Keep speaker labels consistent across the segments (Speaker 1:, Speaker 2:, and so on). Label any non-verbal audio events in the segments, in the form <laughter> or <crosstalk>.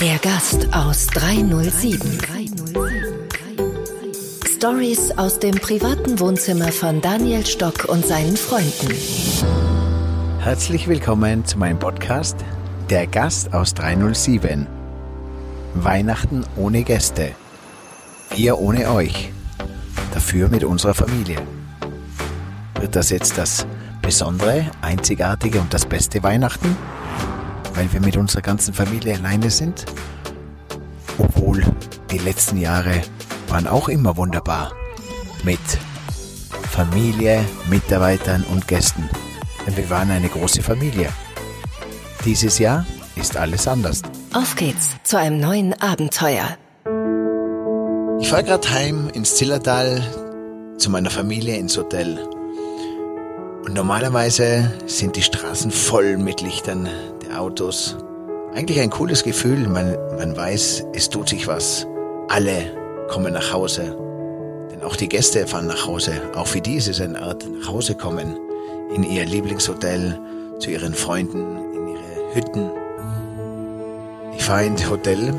Speaker 1: Der Gast aus 307. Stories aus dem privaten Wohnzimmer von Daniel Stock und seinen Freunden.
Speaker 2: Herzlich willkommen zu meinem Podcast Der Gast aus 307. Weihnachten ohne Gäste. Wir ohne euch. Dafür mit unserer Familie. Wird das jetzt das besondere, einzigartige und das beste Weihnachten? Weil wir mit unserer ganzen Familie alleine sind? Obwohl die letzten Jahre waren auch immer wunderbar. Mit Familie, Mitarbeitern und Gästen. Denn wir waren eine große Familie. Dieses Jahr ist alles anders.
Speaker 1: Auf geht's zu einem neuen Abenteuer.
Speaker 2: Ich fahre gerade heim ins Zillertal zu meiner Familie ins Hotel. Und normalerweise sind die Straßen voll mit Lichtern der Autos. Eigentlich ein cooles Gefühl. Man, man weiß, es tut sich was. Alle kommen nach Hause. Denn auch die Gäste fahren nach Hause. Auch für die ist es eine Art nach Hause kommen. In ihr Lieblingshotel, zu ihren Freunden, in ihre Hütten. Ich fahre ins Hotel.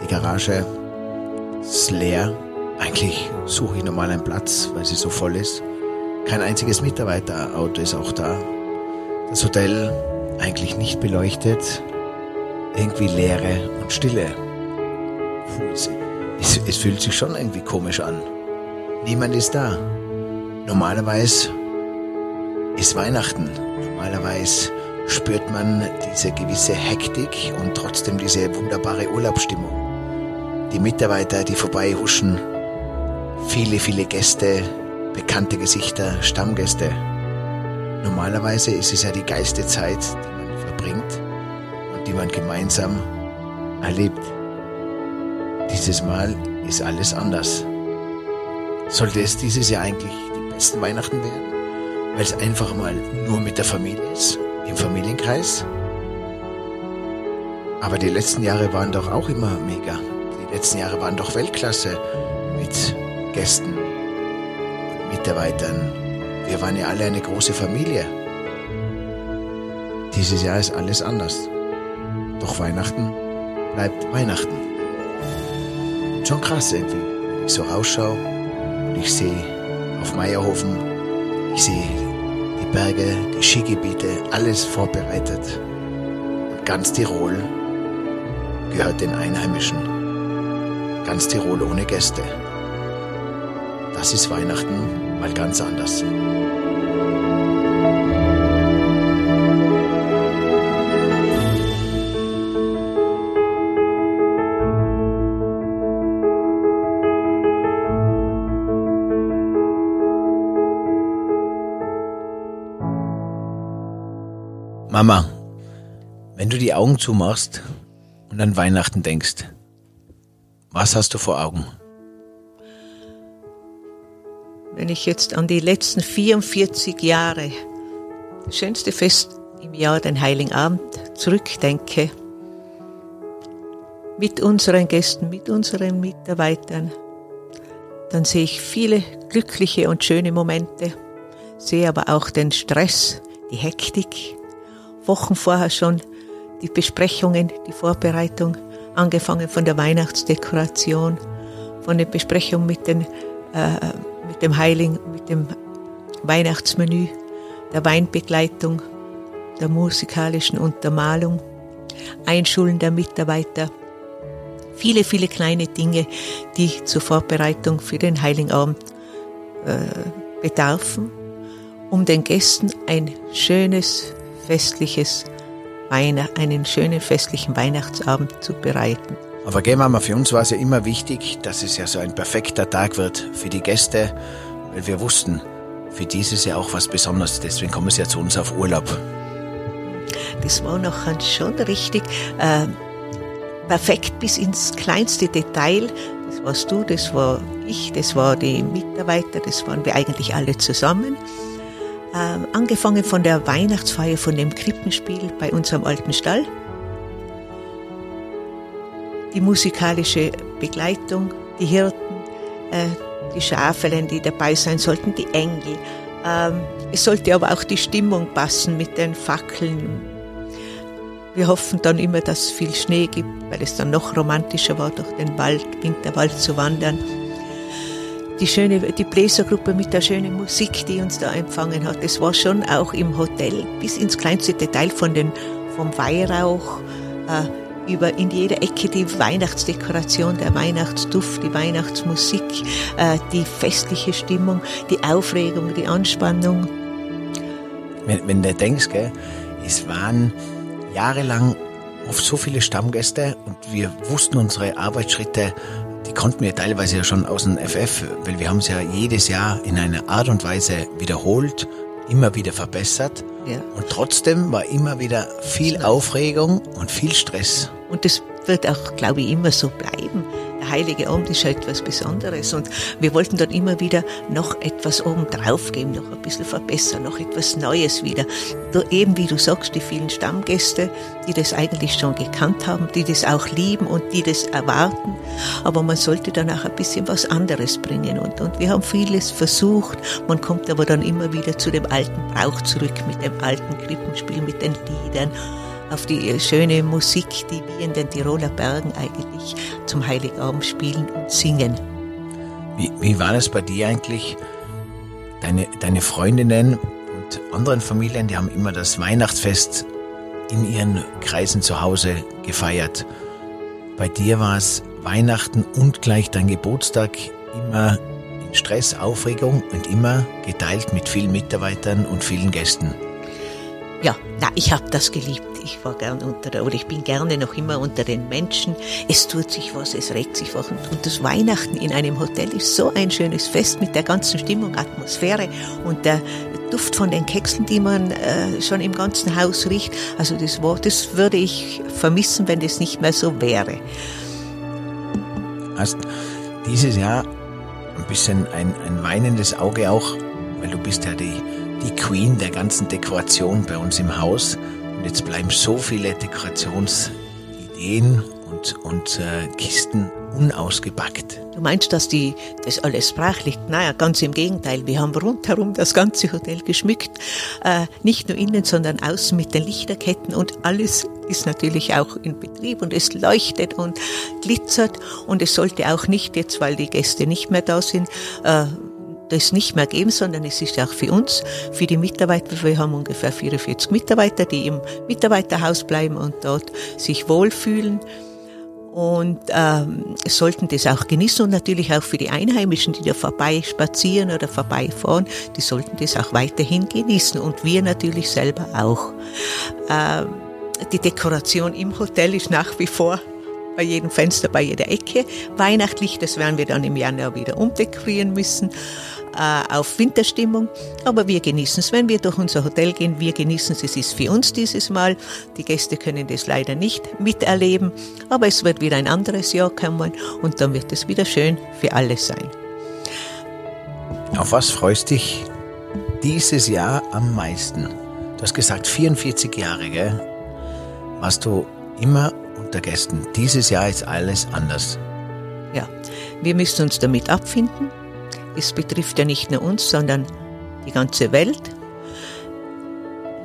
Speaker 2: Die Garage ist leer. Eigentlich suche ich normal einen Platz, weil sie so voll ist. Kein einziges Mitarbeiterauto ist auch da. Das Hotel eigentlich nicht beleuchtet. Irgendwie Leere und Stille. Es, es fühlt sich schon irgendwie komisch an. Niemand ist da. Normalerweise ist Weihnachten. Normalerweise spürt man diese gewisse Hektik und trotzdem diese wunderbare Urlaubsstimmung. Die Mitarbeiter, die vorbeihuschen, viele, viele Gäste, bekannte Gesichter, Stammgäste. Normalerweise ist es ja die geilste Zeit, die man verbringt und die man gemeinsam erlebt. Dieses Mal ist alles anders. Sollte es dieses Jahr eigentlich die besten Weihnachten werden? Weil es einfach mal nur mit der Familie ist, im Familienkreis? Aber die letzten Jahre waren doch auch immer mega. Die letzten Jahre waren doch Weltklasse mit Gästen Mitarbeitern. Wir waren ja alle eine große Familie. Dieses Jahr ist alles anders. Doch Weihnachten bleibt Weihnachten. Schon krass irgendwie, ich so rausschaue und ich sehe auf Meierhofen, ich sehe die Berge, die Skigebiete, alles vorbereitet. Und ganz Tirol gehört den Einheimischen. Ganz Tirol ohne Gäste. Das ist Weihnachten mal ganz anders. Mama, wenn du die Augen zumachst und an Weihnachten denkst, was hast du vor Augen?
Speaker 3: Wenn ich jetzt an die letzten 44 Jahre, das schönste Fest im Jahr, den Heiligen Abend, zurückdenke, mit unseren Gästen, mit unseren Mitarbeitern, dann sehe ich viele glückliche und schöne Momente, sehe aber auch den Stress, die Hektik, Wochen vorher schon die Besprechungen, die Vorbereitung, angefangen von der Weihnachtsdekoration, von der Besprechung mit, den, äh, mit dem Heiligen, mit dem Weihnachtsmenü, der Weinbegleitung, der musikalischen Untermalung, Einschulen der Mitarbeiter, viele, viele kleine Dinge, die zur Vorbereitung für den Heiligen Abend äh, bedarfen, um den Gästen ein schönes, festliches einen schönen festlichen Weihnachtsabend zu bereiten.
Speaker 2: Aber gell, Mama, für uns war es ja immer wichtig, dass es ja so ein perfekter Tag wird für die Gäste, weil wir wussten, für dieses ja auch was Besonderes. Deswegen kommen sie ja zu uns auf Urlaub.
Speaker 3: Das war noch schon richtig äh, perfekt bis ins kleinste Detail. Das warst du, das war ich, das war die Mitarbeiter, das waren wir eigentlich alle zusammen. Ähm, angefangen von der Weihnachtsfeier von dem Krippenspiel bei unserem alten Stall. Die musikalische Begleitung, die Hirten, äh, die Schafelen, die dabei sein sollten, die Engel, Ähm, es sollte aber auch die Stimmung passen mit den Fackeln. Wir hoffen dann immer, dass es viel Schnee gibt, weil es dann noch romantischer war, durch den Wald, Winterwald zu wandern. Die schöne, die Bläsergruppe mit der schönen Musik, die uns da empfangen hat, es war schon auch im Hotel bis ins kleinste Detail von den, vom Weihrauch, äh, über in jeder Ecke die Weihnachtsdekoration, der Weihnachtsduft, die Weihnachtsmusik, äh, die festliche Stimmung, die Aufregung, die Anspannung.
Speaker 2: Wenn, wenn du denkst, gell, es waren jahrelang oft so viele Stammgäste und wir wussten unsere Arbeitsschritte, die konnten wir teilweise ja schon aus dem FF, weil wir haben es ja jedes Jahr in einer Art und Weise wiederholt, immer wieder verbessert. Ja. Und trotzdem war immer wieder viel Aufregung und viel Stress.
Speaker 3: Und das wird auch, glaube ich, immer so bleiben. Der Heilige Abend ist ja etwas Besonderes und wir wollten dann immer wieder noch etwas oben drauf geben, noch ein bisschen verbessern, noch etwas Neues wieder. Eben wie du sagst, die vielen Stammgäste, die das eigentlich schon gekannt haben, die das auch lieben und die das erwarten. Aber man sollte dann auch ein bisschen was anderes bringen und, und wir haben vieles versucht. Man kommt aber dann immer wieder zu dem alten Brauch zurück mit dem alten Krippenspiel, mit den Liedern auf die schöne Musik, die wir in den Tiroler Bergen eigentlich zum Heiligabend spielen und singen.
Speaker 2: Wie, wie war das bei dir eigentlich? Deine, deine Freundinnen und anderen Familien, die haben immer das Weihnachtsfest in ihren Kreisen zu Hause gefeiert. Bei dir war es Weihnachten und gleich dein Geburtstag immer in Stress, Aufregung und immer geteilt mit vielen Mitarbeitern und vielen Gästen.
Speaker 3: Ja, na, ich habe das geliebt. Ich war gern unter der, oder ich bin gerne noch immer unter den Menschen. Es tut sich was, es regt sich was. Und das Weihnachten in einem Hotel ist so ein schönes Fest mit der ganzen Stimmung, Atmosphäre und der Duft von den Kekseln, die man äh, schon im ganzen Haus riecht. Also das war, das würde ich vermissen, wenn das nicht mehr so wäre.
Speaker 2: Hast dieses Jahr ein bisschen ein, ein weinendes Auge auch, weil du bist ja die die Queen der ganzen Dekoration bei uns im Haus. Und jetzt bleiben so viele Dekorationsideen und, und äh, Kisten unausgepackt.
Speaker 3: Du meinst, dass die, das alles brach liegt? Naja, ganz im Gegenteil. Wir haben rundherum das ganze Hotel geschmückt. Äh, nicht nur innen, sondern außen mit den Lichterketten und alles ist natürlich auch in Betrieb und es leuchtet und glitzert und es sollte auch nicht jetzt, weil die Gäste nicht mehr da sind, äh, das nicht mehr geben, sondern es ist auch für uns, für die Mitarbeiter. Wir haben ungefähr 44 Mitarbeiter, die im Mitarbeiterhaus bleiben und dort sich wohlfühlen und ähm, sollten das auch genießen und natürlich auch für die Einheimischen, die da vorbei spazieren oder vorbeifahren, die sollten das auch weiterhin genießen und wir natürlich selber auch. Ähm, die Dekoration im Hotel ist nach wie vor bei jedem Fenster, bei jeder Ecke. Weihnachtlich, das werden wir dann im Januar wieder umdekorieren müssen äh, auf Winterstimmung. Aber wir genießen es, wenn wir durch unser Hotel gehen. Wir genießen es. Es ist für uns dieses Mal. Die Gäste können das leider nicht miterleben. Aber es wird wieder ein anderes Jahr kommen und dann wird es wieder schön für alle sein.
Speaker 2: Auf was freust dich dieses Jahr am meisten? Du hast gesagt 44 Jahre, gell? Warst du immer unter Gästen. Dieses Jahr ist alles anders.
Speaker 3: Ja, wir müssen uns damit abfinden. Es betrifft ja nicht nur uns, sondern die ganze Welt.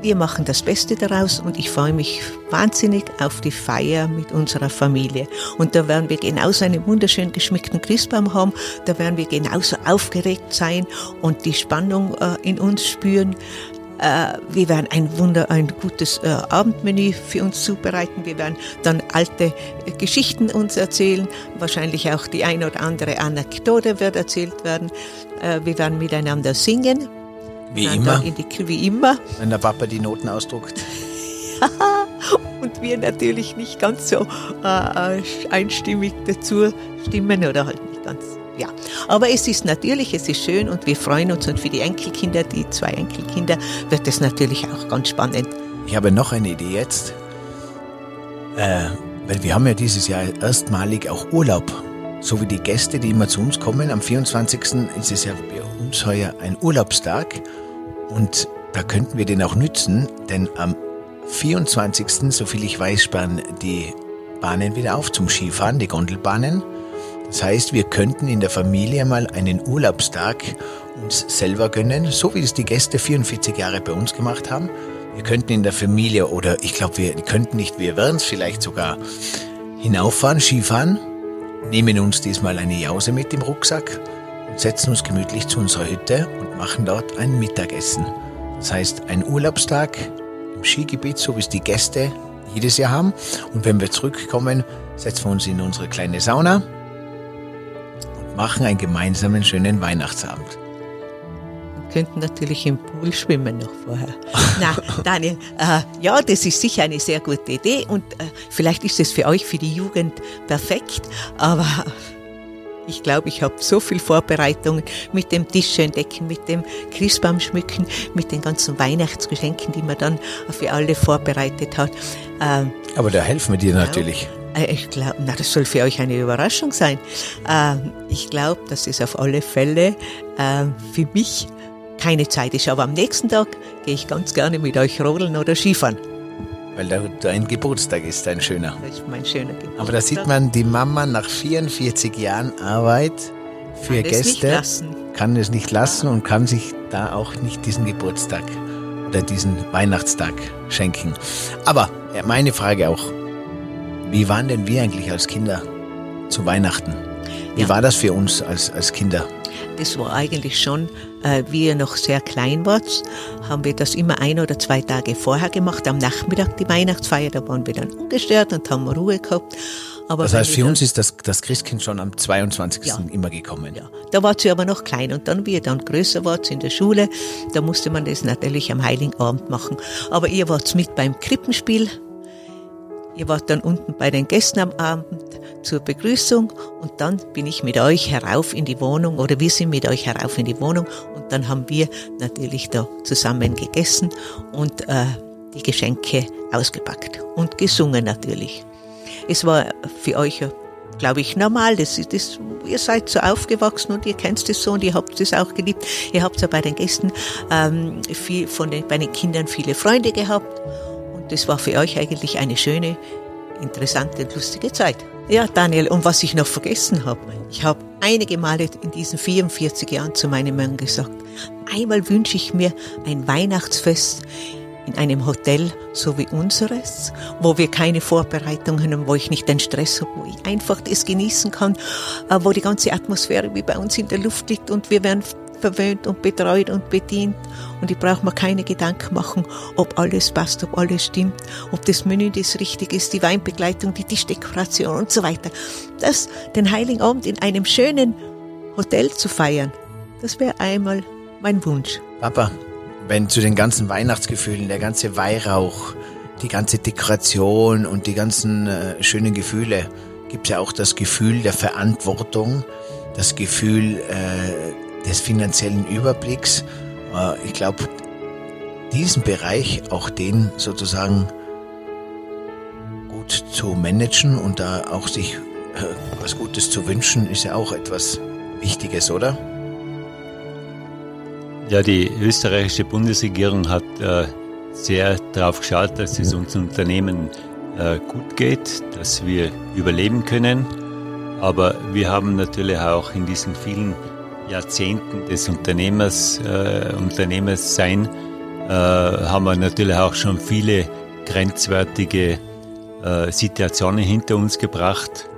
Speaker 3: Wir machen das Beste daraus und ich freue mich wahnsinnig auf die Feier mit unserer Familie. Und da werden wir genauso einen wunderschön geschmückten Christbaum haben, da werden wir genauso aufgeregt sein und die Spannung äh, in uns spüren. Äh, wir werden ein Wunder, ein gutes äh, Abendmenü für uns zubereiten. Wir werden dann alte äh, Geschichten uns erzählen. Wahrscheinlich auch die eine oder andere Anekdote wird erzählt werden. Wir werden miteinander singen.
Speaker 2: Wie immer.
Speaker 3: Die, wie immer.
Speaker 2: Wenn der Papa die Noten ausdruckt. <laughs>
Speaker 3: und wir natürlich nicht ganz so äh, einstimmig dazu stimmen oder halt nicht ganz ja, aber es ist natürlich, es ist schön und wir freuen uns und für die Enkelkinder, die zwei Enkelkinder, wird es natürlich auch ganz spannend.
Speaker 2: Ich habe noch eine Idee jetzt, äh, weil wir haben ja dieses Jahr erstmalig auch Urlaub. So wie die Gäste, die immer zu uns kommen. Am 24. ist es ja bei uns heuer ein Urlaubstag und da könnten wir den auch nützen, denn am 24. soviel ich weiß, sperren die Bahnen wieder auf zum Skifahren, die Gondelbahnen. Das heißt, wir könnten in der Familie mal einen Urlaubstag uns selber gönnen, so wie es die Gäste 44 Jahre bei uns gemacht haben. Wir könnten in der Familie oder ich glaube, wir könnten nicht, wir werden es vielleicht sogar hinauffahren, Skifahren, nehmen uns diesmal eine Jause mit im Rucksack und setzen uns gemütlich zu unserer Hütte und machen dort ein Mittagessen. Das heißt, ein Urlaubstag im Skigebiet, so wie es die Gäste jedes Jahr haben. Und wenn wir zurückkommen, setzen wir uns in unsere kleine Sauna machen einen gemeinsamen schönen Weihnachtsabend
Speaker 3: könnten natürlich im Pool schwimmen noch vorher. <laughs> Na, Daniel, äh, ja, das ist sicher eine sehr gute Idee und äh, vielleicht ist es für euch, für die Jugend perfekt, aber ich glaube, ich habe so viel Vorbereitungen mit dem Tisch entdecken, mit dem Christbaum schmücken, mit den ganzen Weihnachtsgeschenken, die man dann für alle vorbereitet hat.
Speaker 2: Ähm, aber da helfen wir dir ja, natürlich.
Speaker 3: Äh, ich glaube, na, das soll für euch eine Überraschung sein. Ähm, ich glaube, dass es auf alle Fälle äh, für mich keine Zeit ist. Aber am nächsten Tag gehe ich ganz gerne mit euch rodeln oder Skifahren.
Speaker 2: Weil da dein Geburtstag ist, ein schöner.
Speaker 3: Das ist mein schöner Geburtstag.
Speaker 2: Aber da sieht man, die Mama nach 44 Jahren Arbeit für kann Gäste es kann es nicht lassen und kann sich da auch nicht diesen Geburtstag oder diesen Weihnachtstag schenken. Aber meine Frage auch, wie waren denn wir eigentlich als Kinder zu Weihnachten? Wie ja. war das für uns als, als Kinder?
Speaker 3: Das war eigentlich schon, äh, wie ihr noch sehr klein wart, haben wir das immer ein oder zwei Tage vorher gemacht, am Nachmittag die Weihnachtsfeier, da waren wir dann ungestört und haben Ruhe gehabt.
Speaker 2: Aber das heißt, für uns ist das, das Christkind schon am 22. Ja, immer gekommen.
Speaker 3: Ja, da war sie aber noch klein und dann, wie ihr dann größer wart in der Schule, da musste man das natürlich am Heiligen Abend machen. Aber ihr wart mit beim Krippenspiel, Ihr wart dann unten bei den Gästen am Abend zur Begrüßung und dann bin ich mit euch herauf in die Wohnung oder wir sind mit euch herauf in die Wohnung und dann haben wir natürlich da zusammen gegessen und äh, die Geschenke ausgepackt und gesungen natürlich. Es war für euch glaube ich, normal. Das, das, ihr seid so aufgewachsen und ihr kennt es so und ihr habt es auch geliebt. Ihr habt ja bei den Gästen ähm, viel, von den, bei den Kindern viele Freunde gehabt das war für euch eigentlich eine schöne, interessante und lustige Zeit. Ja, Daniel, und was ich noch vergessen habe, ich habe einige Male in diesen 44 Jahren zu meinem Mann gesagt, einmal wünsche ich mir ein Weihnachtsfest in einem Hotel so wie unseres, wo wir keine Vorbereitungen haben, wo ich nicht den Stress habe, wo ich einfach das genießen kann, äh, wo die ganze Atmosphäre wie bei uns in der Luft liegt und wir werden verwöhnt und betreut und bedient. Und ich brauche mir keine Gedanken machen, ob alles passt, ob alles stimmt, ob das Menü das Richtige ist, die Weinbegleitung, die Tischdekoration und so weiter. Das, den Heiligen Abend in einem schönen Hotel zu feiern, das wäre einmal mein Wunsch.
Speaker 2: Papa, wenn zu den ganzen Weihnachtsgefühlen, der ganze Weihrauch, die ganze Dekoration und die ganzen äh, schönen Gefühle, gibt es ja auch das Gefühl der Verantwortung, das Gefühl äh, des finanziellen Überblicks. Äh, ich glaube, diesen Bereich, auch den sozusagen gut zu managen und da auch sich äh, was Gutes zu wünschen, ist ja auch etwas Wichtiges, oder?
Speaker 4: Ja, die österreichische Bundesregierung hat äh, sehr darauf geschaut, dass es uns Unternehmen äh, gut geht, dass wir überleben können. Aber wir haben natürlich auch in diesen vielen Jahrzehnten des Unternehmers, äh, Unternehmers sein, äh, haben wir natürlich auch schon viele grenzwertige äh, Situationen hinter uns gebracht.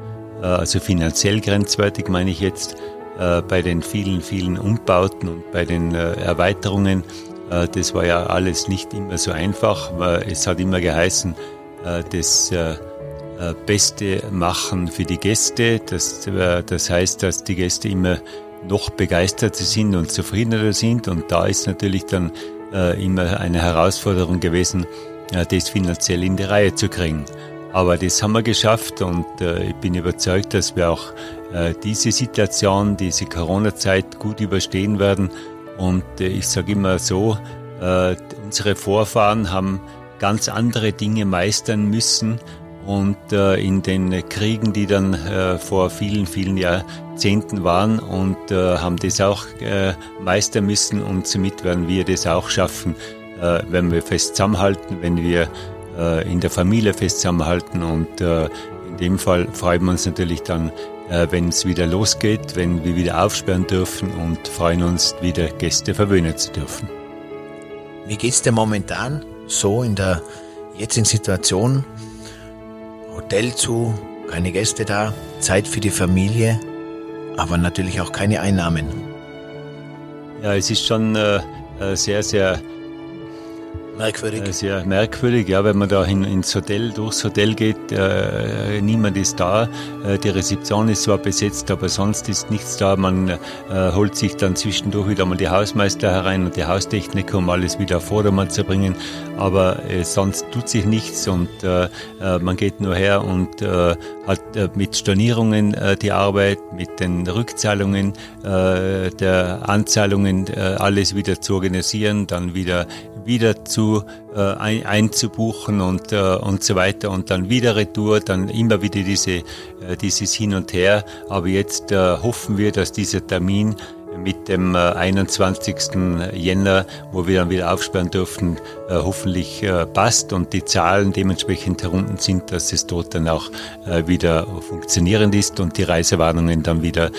Speaker 4: Äh, also finanziell grenzwertig meine ich jetzt äh, bei den vielen, vielen Umbauten und bei den äh, Erweiterungen. Äh, das war ja alles nicht immer so einfach. Es hat immer geheißen, äh, das äh, äh Beste machen für die Gäste. Das, äh, das heißt, dass die Gäste immer noch begeisterter sind und zufriedener sind. Und da ist natürlich dann äh, immer eine Herausforderung gewesen, äh, das finanziell in die Reihe zu kriegen. Aber das haben wir geschafft und äh, ich bin überzeugt, dass wir auch äh, diese Situation, diese Corona-Zeit gut überstehen werden. Und äh, ich sage immer so, äh, unsere Vorfahren haben ganz andere Dinge meistern müssen und äh, in den Kriegen, die dann äh, vor vielen, vielen Jahrzehnten waren und äh, haben das auch äh, meistern müssen und somit werden wir das auch schaffen, äh, wenn wir fest zusammenhalten, wenn wir äh, in der Familie fest zusammenhalten und in dem Fall freuen wir uns natürlich dann, wenn es wieder losgeht, wenn wir wieder aufsperren dürfen und freuen uns, wieder Gäste verwöhnen zu dürfen.
Speaker 2: Wie geht's dir momentan so in der jetzigen Situation? Hotel zu, keine Gäste da, Zeit für die Familie, aber natürlich auch keine Einnahmen.
Speaker 4: Ja, es ist schon äh, äh sehr, sehr
Speaker 2: Merkwürdig.
Speaker 4: Äh, sehr merkwürdig, ja, wenn man da hin, ins Hotel, durchs Hotel geht, äh, niemand ist da. Äh, die Rezeption ist zwar besetzt, aber sonst ist nichts da. Man äh, holt sich dann zwischendurch wieder mal die Hausmeister herein und die Haustechniker, um alles wieder auf Vordermann zu bringen. Aber äh, sonst tut sich nichts und äh, äh man geht nur her und äh, hat äh, mit Stornierungen äh, die Arbeit, mit den Rückzahlungen äh, der Anzahlungen äh, alles wieder zu organisieren, dann wieder wieder zu äh, ein, einzubuchen und, äh, und so weiter und dann wieder Retour, dann immer wieder diese, äh, dieses Hin und Her. Aber jetzt äh, hoffen wir, dass dieser Termin mit dem 21. Äh, Jänner, wo wir dann wieder aufsperren dürfen, äh, hoffentlich äh, passt und die Zahlen dementsprechend herunten sind, dass es dort dann auch wieder funktionierend ist und die Reisewarnungen dann wieder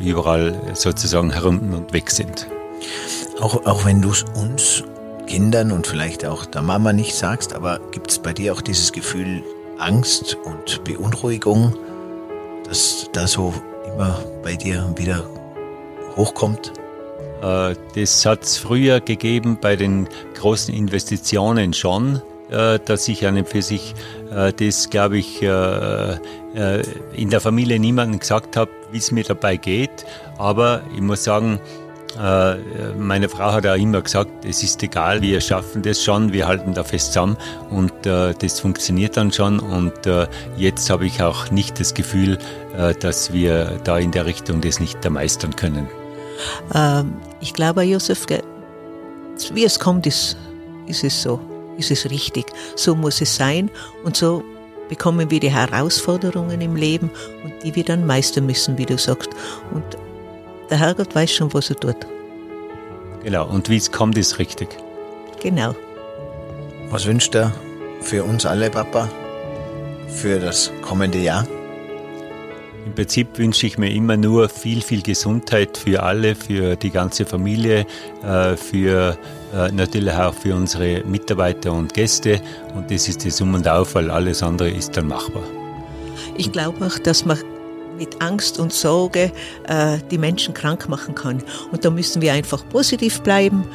Speaker 4: überall sozusagen herunten und weg sind.
Speaker 2: Auch, auch wenn du es uns Kindern und vielleicht auch der Mama nicht sagst, aber gibt es bei dir auch dieses Gefühl Angst und Beunruhigung, dass da so immer bei dir wieder hochkommt?
Speaker 4: Äh, das hat es früher gegeben bei den großen Investitionen schon, äh, dass ich und für sich äh, das, glaube ich, in der Familie niemandem gesagt habe, wie es mir dabei geht. Aber ich muss sagen, meine Frau hat auch immer gesagt, es ist egal, wir schaffen das schon, wir halten da fest zusammen und äh, das funktioniert dann schon. Und äh, jetzt habe ich auch nicht das Gefühl, äh, dass wir da in der Richtung das nicht meistern können.
Speaker 3: Ähm, ich glaube, Josef, wie es kommt, ist, ist es so, ist es richtig. So muss es sein und so bekommen wir die Herausforderungen im Leben und die wir dann meistern müssen, wie du sagst. Und der Herrgott weiß schon, was er tut.
Speaker 4: Genau, und wie es kommt, ist richtig.
Speaker 3: Genau.
Speaker 2: Was wünscht er für uns alle, Papa, für das kommende Jahr?
Speaker 4: Im Prinzip wünsche ich mir immer nur viel, viel Gesundheit für alle, für die ganze Familie, äh, für äh, natürlich auch für unsere Mitarbeiter und Gäste. Und das ist das Um und Auf, weil alles andere ist dann machbar.
Speaker 3: Ich glaube auch, dass man mit Angst und Sorge äh, die Menschen krank machen kann. Und da müssen wir einfach positiv bleiben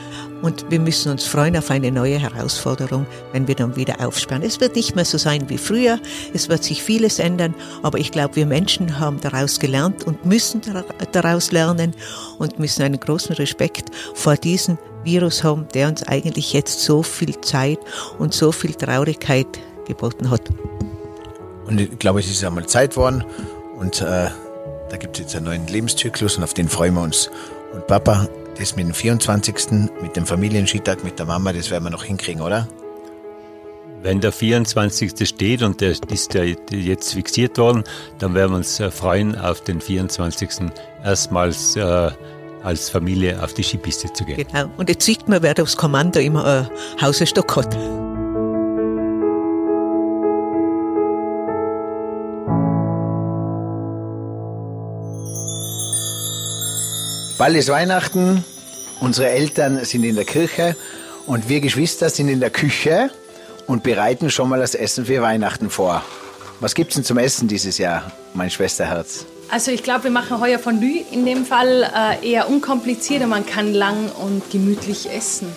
Speaker 3: und wir müssen uns freuen auf eine neue Herausforderung, wenn wir dann wieder aufsperren. Es wird nicht mehr so sein wie früher, es wird sich vieles ändern, aber ich glaube, wir Menschen haben daraus gelernt und müssen daraus lernen und müssen einen großen Respekt vor diesem Virus haben, der uns eigentlich jetzt so viel Zeit und so viel Traurigkeit geboten hat.
Speaker 2: Und ich glaube, es ist einmal Zeit worden und äh, da gibt es jetzt einen neuen Lebenszyklus und auf den freuen wir uns. Und Papa, das mit dem 24. mit dem Familienskitag mit der Mama, das werden wir noch hinkriegen, oder?
Speaker 4: Wenn der 24. steht und der ist ja jetzt fixiert worden, dann werden wir uns äh, freuen, auf den 24. erstmals äh, als Familie auf die Skipiste zu gehen.
Speaker 3: Genau. Und jetzt sieht man, wer das Kommando im äh, Hause Stock hat.
Speaker 2: Bald ist Weihnachten, unsere Eltern sind in der Kirche und wir Geschwister sind in der Küche und bereiten schon mal das Essen für Weihnachten vor. Was gibt's denn zum Essen dieses Jahr, mein Schwesterherz?
Speaker 5: Also ich glaube, wir machen heuer Fondue in dem Fall äh, eher unkompliziert und man kann lang und gemütlich essen.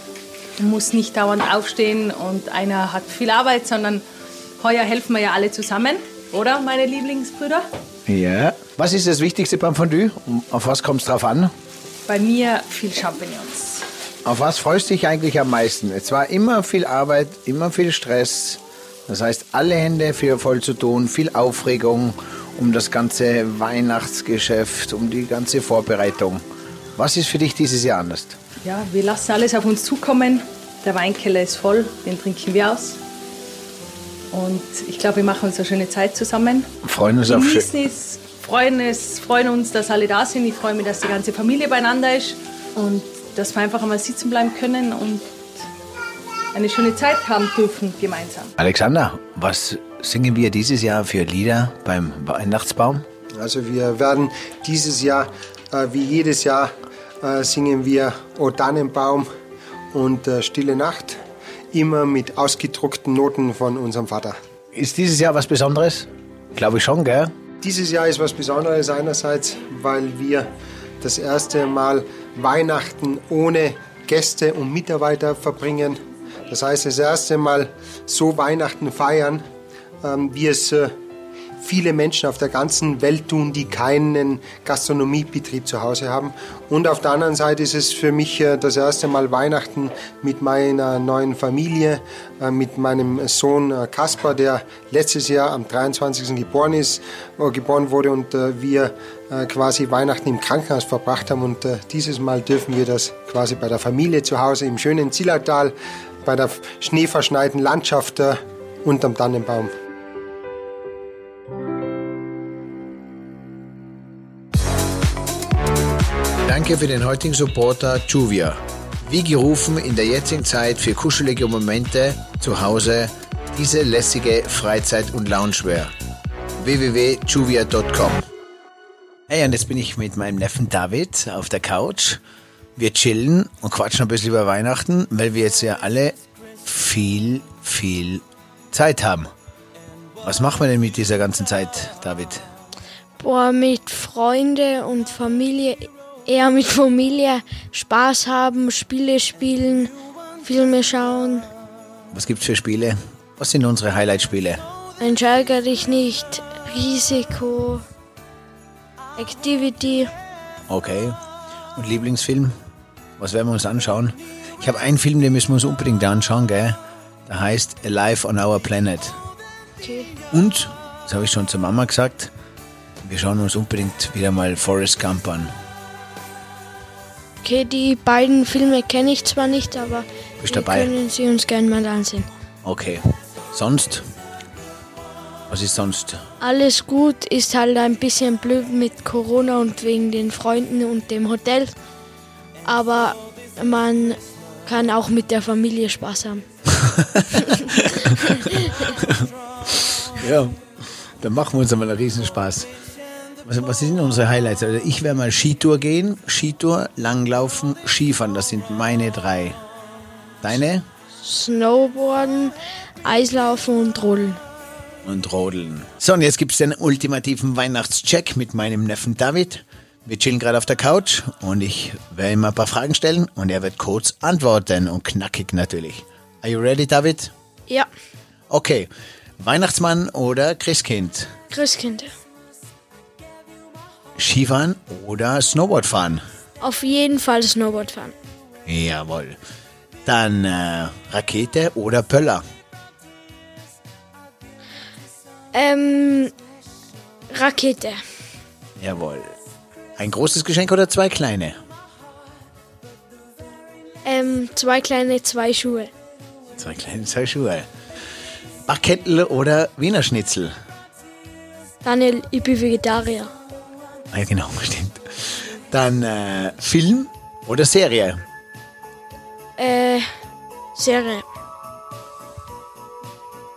Speaker 5: Man muss nicht dauernd aufstehen und einer hat viel Arbeit, sondern heuer helfen wir ja alle zusammen, oder meine Lieblingsbrüder?
Speaker 2: Ja. Was ist das Wichtigste beim Fondue? Auf was kommt es drauf an?
Speaker 5: Bei mir viel Champignons.
Speaker 2: Auf was freust du dich eigentlich am meisten? Es war immer viel Arbeit, immer viel Stress. Das heißt, alle Hände für voll zu tun, viel Aufregung um das ganze Weihnachtsgeschäft, um die ganze Vorbereitung. Was ist für dich dieses Jahr anders?
Speaker 5: Ja, wir lassen alles auf uns zukommen. Der Weinkeller ist voll, den trinken wir aus. Und ich glaube, wir machen uns eine schöne Zeit zusammen.
Speaker 2: Freuen uns auf
Speaker 5: schön freuen, es, freuen uns, dass alle da sind. Ich freue mich, dass die ganze Familie beieinander ist und dass wir einfach einmal sitzen bleiben können und eine schöne Zeit haben dürfen gemeinsam.
Speaker 2: Alexander, was singen wir dieses Jahr für Lieder beim Weihnachtsbaum?
Speaker 6: Also wir werden dieses Jahr, äh, wie jedes Jahr, äh, singen wir O Tannenbaum und äh, Stille Nacht, immer mit ausgedruckten Noten von unserem Vater.
Speaker 2: Ist dieses Jahr was Besonderes? Glaube ich schon, gell?
Speaker 6: Dieses Jahr ist was Besonderes einerseits, weil wir das erste Mal Weihnachten ohne Gäste und Mitarbeiter verbringen. Das heißt, das erste Mal so Weihnachten feiern, ähm, wie es äh, viele Menschen auf der ganzen Welt tun, die keinen Gastronomiebetrieb zu Hause haben. Und auf der anderen Seite ist es für mich äh, das erste Mal Weihnachten mit meiner neuen Familie, äh, mit meinem Sohn Kaspar, der letztes Jahr am 23. geboren ist, geboren wurde und wir quasi Weihnachten im Krankenhaus verbracht haben. Und dieses Mal dürfen wir das quasi bei der Familie zu Hause im schönen Zillertal bei der schneeverschneiten Landschaft äh, unterm Tannenbaum.
Speaker 2: Danke für den heutigen Supporter Juvia. Wie gerufen in der jetzigen Zeit für kuschelige Momente zu Hause diese lässige Freizeit- und Loungewear. www.juvia.com Hey, und jetzt bin ich mit meinem Neffen David auf der Couch wir chillen und quatschen ein bisschen über Weihnachten, weil wir jetzt ja alle viel, viel Zeit haben. Was machen wir denn mit dieser ganzen Zeit, David?
Speaker 7: Boah, mit Freunde und Familie, eher mit Familie Spaß haben, Spiele spielen, Filme schauen.
Speaker 2: Was gibt's für Spiele? Was sind unsere Highlight-Spiele?
Speaker 7: Entscheide dich nicht, Risiko, Activity.
Speaker 2: Okay. Und Lieblingsfilm? Was werden wir uns anschauen? Ich habe einen Film, den müssen wir uns unbedingt anschauen, gell? Der heißt Alive on Our Planet.
Speaker 7: Okay.
Speaker 2: Und, das habe ich schon zur Mama gesagt, wir schauen uns unbedingt wieder mal Forrest Gump an.
Speaker 7: Okay, die beiden Filme kenne ich zwar nicht, aber
Speaker 2: Bist
Speaker 7: wir
Speaker 2: dabei?
Speaker 7: können sie uns gerne mal ansehen.
Speaker 2: Okay. Sonst? Was ist sonst?
Speaker 7: Alles gut, ist halt ein bisschen blöd mit Corona und wegen den Freunden und dem Hotel. Aber man kann auch mit der Familie Spaß haben. <laughs>
Speaker 2: Ja, dann machen wir uns einmal einen Riesenspaß. Was, was sind unsere Highlights? Also ich werde mal Skitour gehen, Skitour, Langlaufen, Skifahren. Das sind meine drei. Deine?
Speaker 7: Snowboarden, Eislaufen und Rodeln.
Speaker 2: Und Rodeln. So, und jetzt gibt es den ultimativen Weihnachtscheck mit meinem Neffen David. Wir chillen gerade auf der Couch und ich werde ihm ein paar Fragen stellen und er wird kurz antworten und knackig natürlich. Are you ready, David?
Speaker 7: Ja,
Speaker 2: Okay. Weihnachtsmann oder Christkind?
Speaker 7: Christkind.
Speaker 2: Skifahren oder Snowboard fahren?
Speaker 7: Auf jeden Fall Snowboard fahren.
Speaker 2: Jawohl. Dann äh, Rakete oder Pöller?
Speaker 7: Ähm, Rakete.
Speaker 2: Jawohl. Ein großes Geschenk oder zwei kleine?
Speaker 7: Ähm, zwei kleine, zwei Schuhe.
Speaker 2: Zwei kleine, zwei Schuhe. Backkettel oder Wiener Schnitzel?
Speaker 7: Daniel, ich bin Vegetarier.
Speaker 2: Ja, genau, stimmt. Dann äh, Film oder Serie?
Speaker 7: Äh, Serie.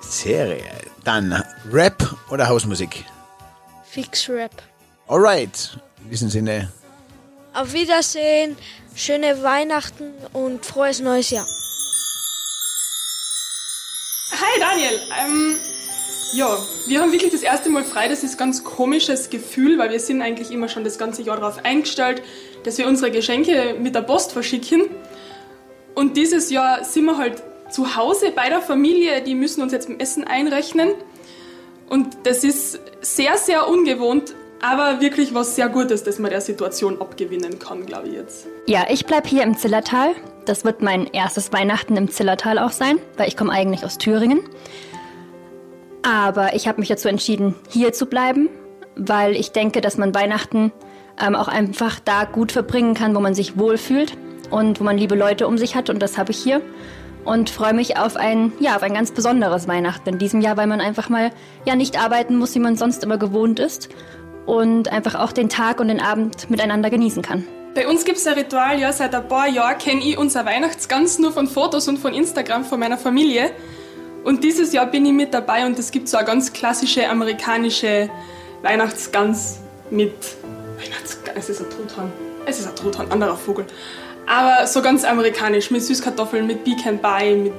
Speaker 2: Serie. Dann Rap oder Hausmusik?
Speaker 7: Fix Rap.
Speaker 2: Alright. In diesem Sinne,
Speaker 7: Auf Wiedersehen, schöne Weihnachten und frohes neues Jahr.
Speaker 8: Hi Daniel, ähm, ja, wir haben wirklich das erste Mal frei. Das ist ein ganz komisches Gefühl, weil wir sind eigentlich immer schon das ganze Jahr darauf eingestellt, dass wir unsere Geschenke mit der Post verschicken. Und dieses Jahr sind wir halt zu Hause bei der Familie, die müssen uns jetzt im Essen einrechnen. Und das ist sehr, sehr ungewohnt, aber wirklich was sehr Gutes, dass man der Situation abgewinnen kann, glaube ich jetzt.
Speaker 9: Ja, ich bleib hier im Zillertal. Das wird mein erstes Weihnachten im Zillertal auch sein, weil ich komme eigentlich aus Thüringen. Aber ich habe mich dazu entschieden, hier zu bleiben, weil ich denke, dass man Weihnachten ähm, auch einfach da gut verbringen kann, wo man sich wohlfühlt und wo man liebe Leute um sich hat. Und das habe ich hier. Und freue mich auf ein, ja, auf ein ganz besonderes Weihnachten in diesem Jahr, weil man einfach mal ja nicht arbeiten muss, wie man sonst immer gewohnt ist. Und einfach auch den Tag und den Abend miteinander genießen kann.
Speaker 8: Bei uns gibt es ein Ritual, ja, seit ein paar Jahren kenne ich unser Weihnachtsgans nur von Fotos und von Instagram von meiner Familie. Und dieses Jahr bin ich mit dabei und es gibt so eine ganz klassische amerikanische Weihnachtsgans mit. Es ist ein Truthahn. Es ist ein Truthahn, anderer Vogel. Aber so ganz amerikanisch, mit Süßkartoffeln, mit Pecan Pie, mit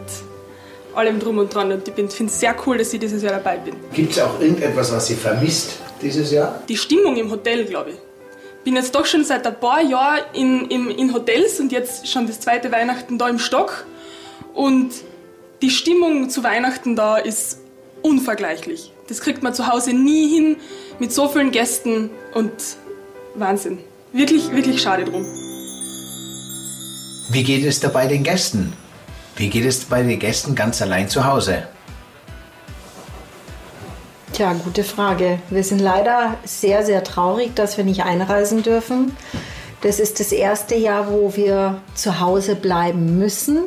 Speaker 8: allem drum und dran. Und ich finde es sehr cool, dass ich dieses Jahr dabei bin.
Speaker 2: Gibt es auch irgendetwas, was Sie vermisst dieses Jahr?
Speaker 8: Die Stimmung im Hotel, glaube ich. Bin jetzt doch schon seit ein paar Jahren in, in, in Hotels und jetzt schon das zweite Weihnachten da im Stock. Und die Stimmung zu Weihnachten da ist unvergleichlich. Das kriegt man zu Hause nie hin mit so vielen Gästen und Wahnsinn. Wirklich, wirklich schade drum.
Speaker 2: Wie geht es dabei den Gästen? Wie geht es bei den Gästen ganz allein zu Hause?
Speaker 10: Tja, gute Frage. Wir sind leider sehr, sehr traurig, dass wir nicht einreisen dürfen. Das ist das erste Jahr, wo wir zu Hause bleiben müssen.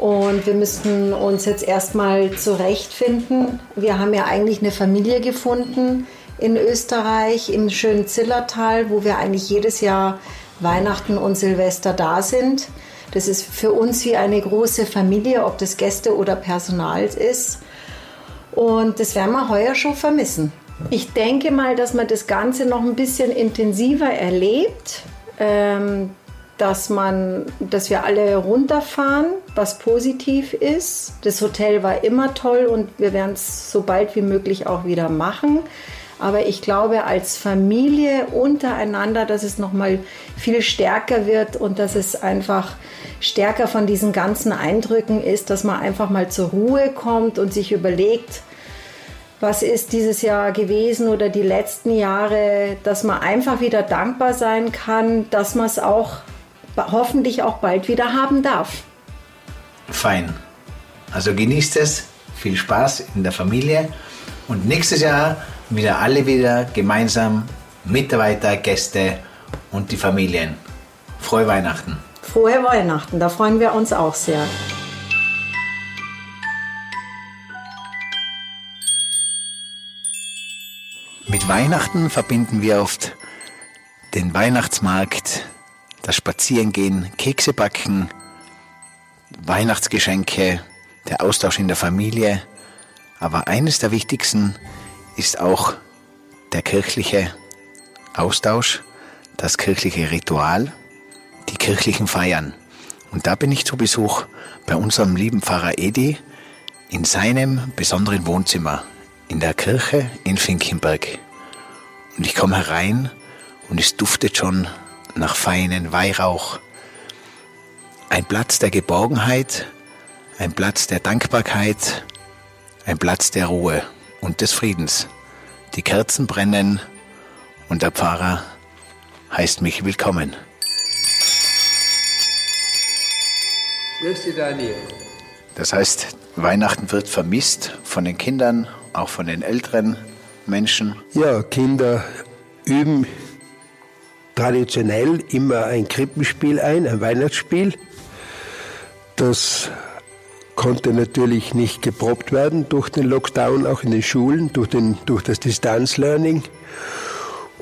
Speaker 10: Und wir müssen uns jetzt erstmal zurechtfinden. Wir haben ja eigentlich eine Familie gefunden in Österreich, im schönen Zillertal, wo wir eigentlich jedes Jahr Weihnachten und Silvester da sind. Das ist für uns wie eine große Familie, ob das Gäste oder Personal ist. Und das werden wir heuer schon vermissen. Ich denke mal, dass man das Ganze noch ein bisschen intensiver erlebt, ähm, dass, man, dass wir alle runterfahren, was positiv ist. Das Hotel war immer toll und wir werden es so bald wie möglich auch wieder machen. Aber ich glaube, als Familie untereinander, dass es noch mal viel stärker wird und dass es einfach stärker von diesen ganzen Eindrücken ist, dass man einfach mal zur Ruhe kommt und sich überlegt, was ist dieses Jahr gewesen oder die letzten Jahre, dass man einfach wieder dankbar sein kann, dass man es auch hoffentlich auch bald wieder haben darf.
Speaker 2: Fein. Also genießt es, viel Spaß in der Familie und nächstes Jahr wieder alle wieder gemeinsam Mitarbeiter, Gäste und die Familien. Frohe Weihnachten.
Speaker 10: Frohe Weihnachten, da freuen wir uns auch sehr.
Speaker 2: Mit Weihnachten verbinden wir oft den Weihnachtsmarkt, das Spazierengehen, Kekse backen, Weihnachtsgeschenke, der Austausch in der Familie. Aber eines der wichtigsten ist auch der kirchliche Austausch, das kirchliche Ritual, die kirchlichen Feiern. Und da bin ich zu Besuch bei unserem lieben Pfarrer Edi in seinem besonderen Wohnzimmer in der Kirche in Finkenberg. Und ich komme herein und es duftet schon nach feinen Weihrauch. Ein Platz der Geborgenheit, ein Platz der Dankbarkeit, ein Platz der Ruhe und des Friedens. Die Kerzen brennen und der Pfarrer heißt mich willkommen.
Speaker 11: Grüß dich, Daniel.
Speaker 2: Das heißt, Weihnachten wird vermisst von den Kindern, auch von den älteren Menschen.
Speaker 11: Ja, Kinder üben traditionell immer ein Krippenspiel ein, ein Weihnachtsspiel. Das konnte natürlich nicht geprobt werden durch den Lockdown, auch in den Schulen, durch, den, durch das Distanzlearning.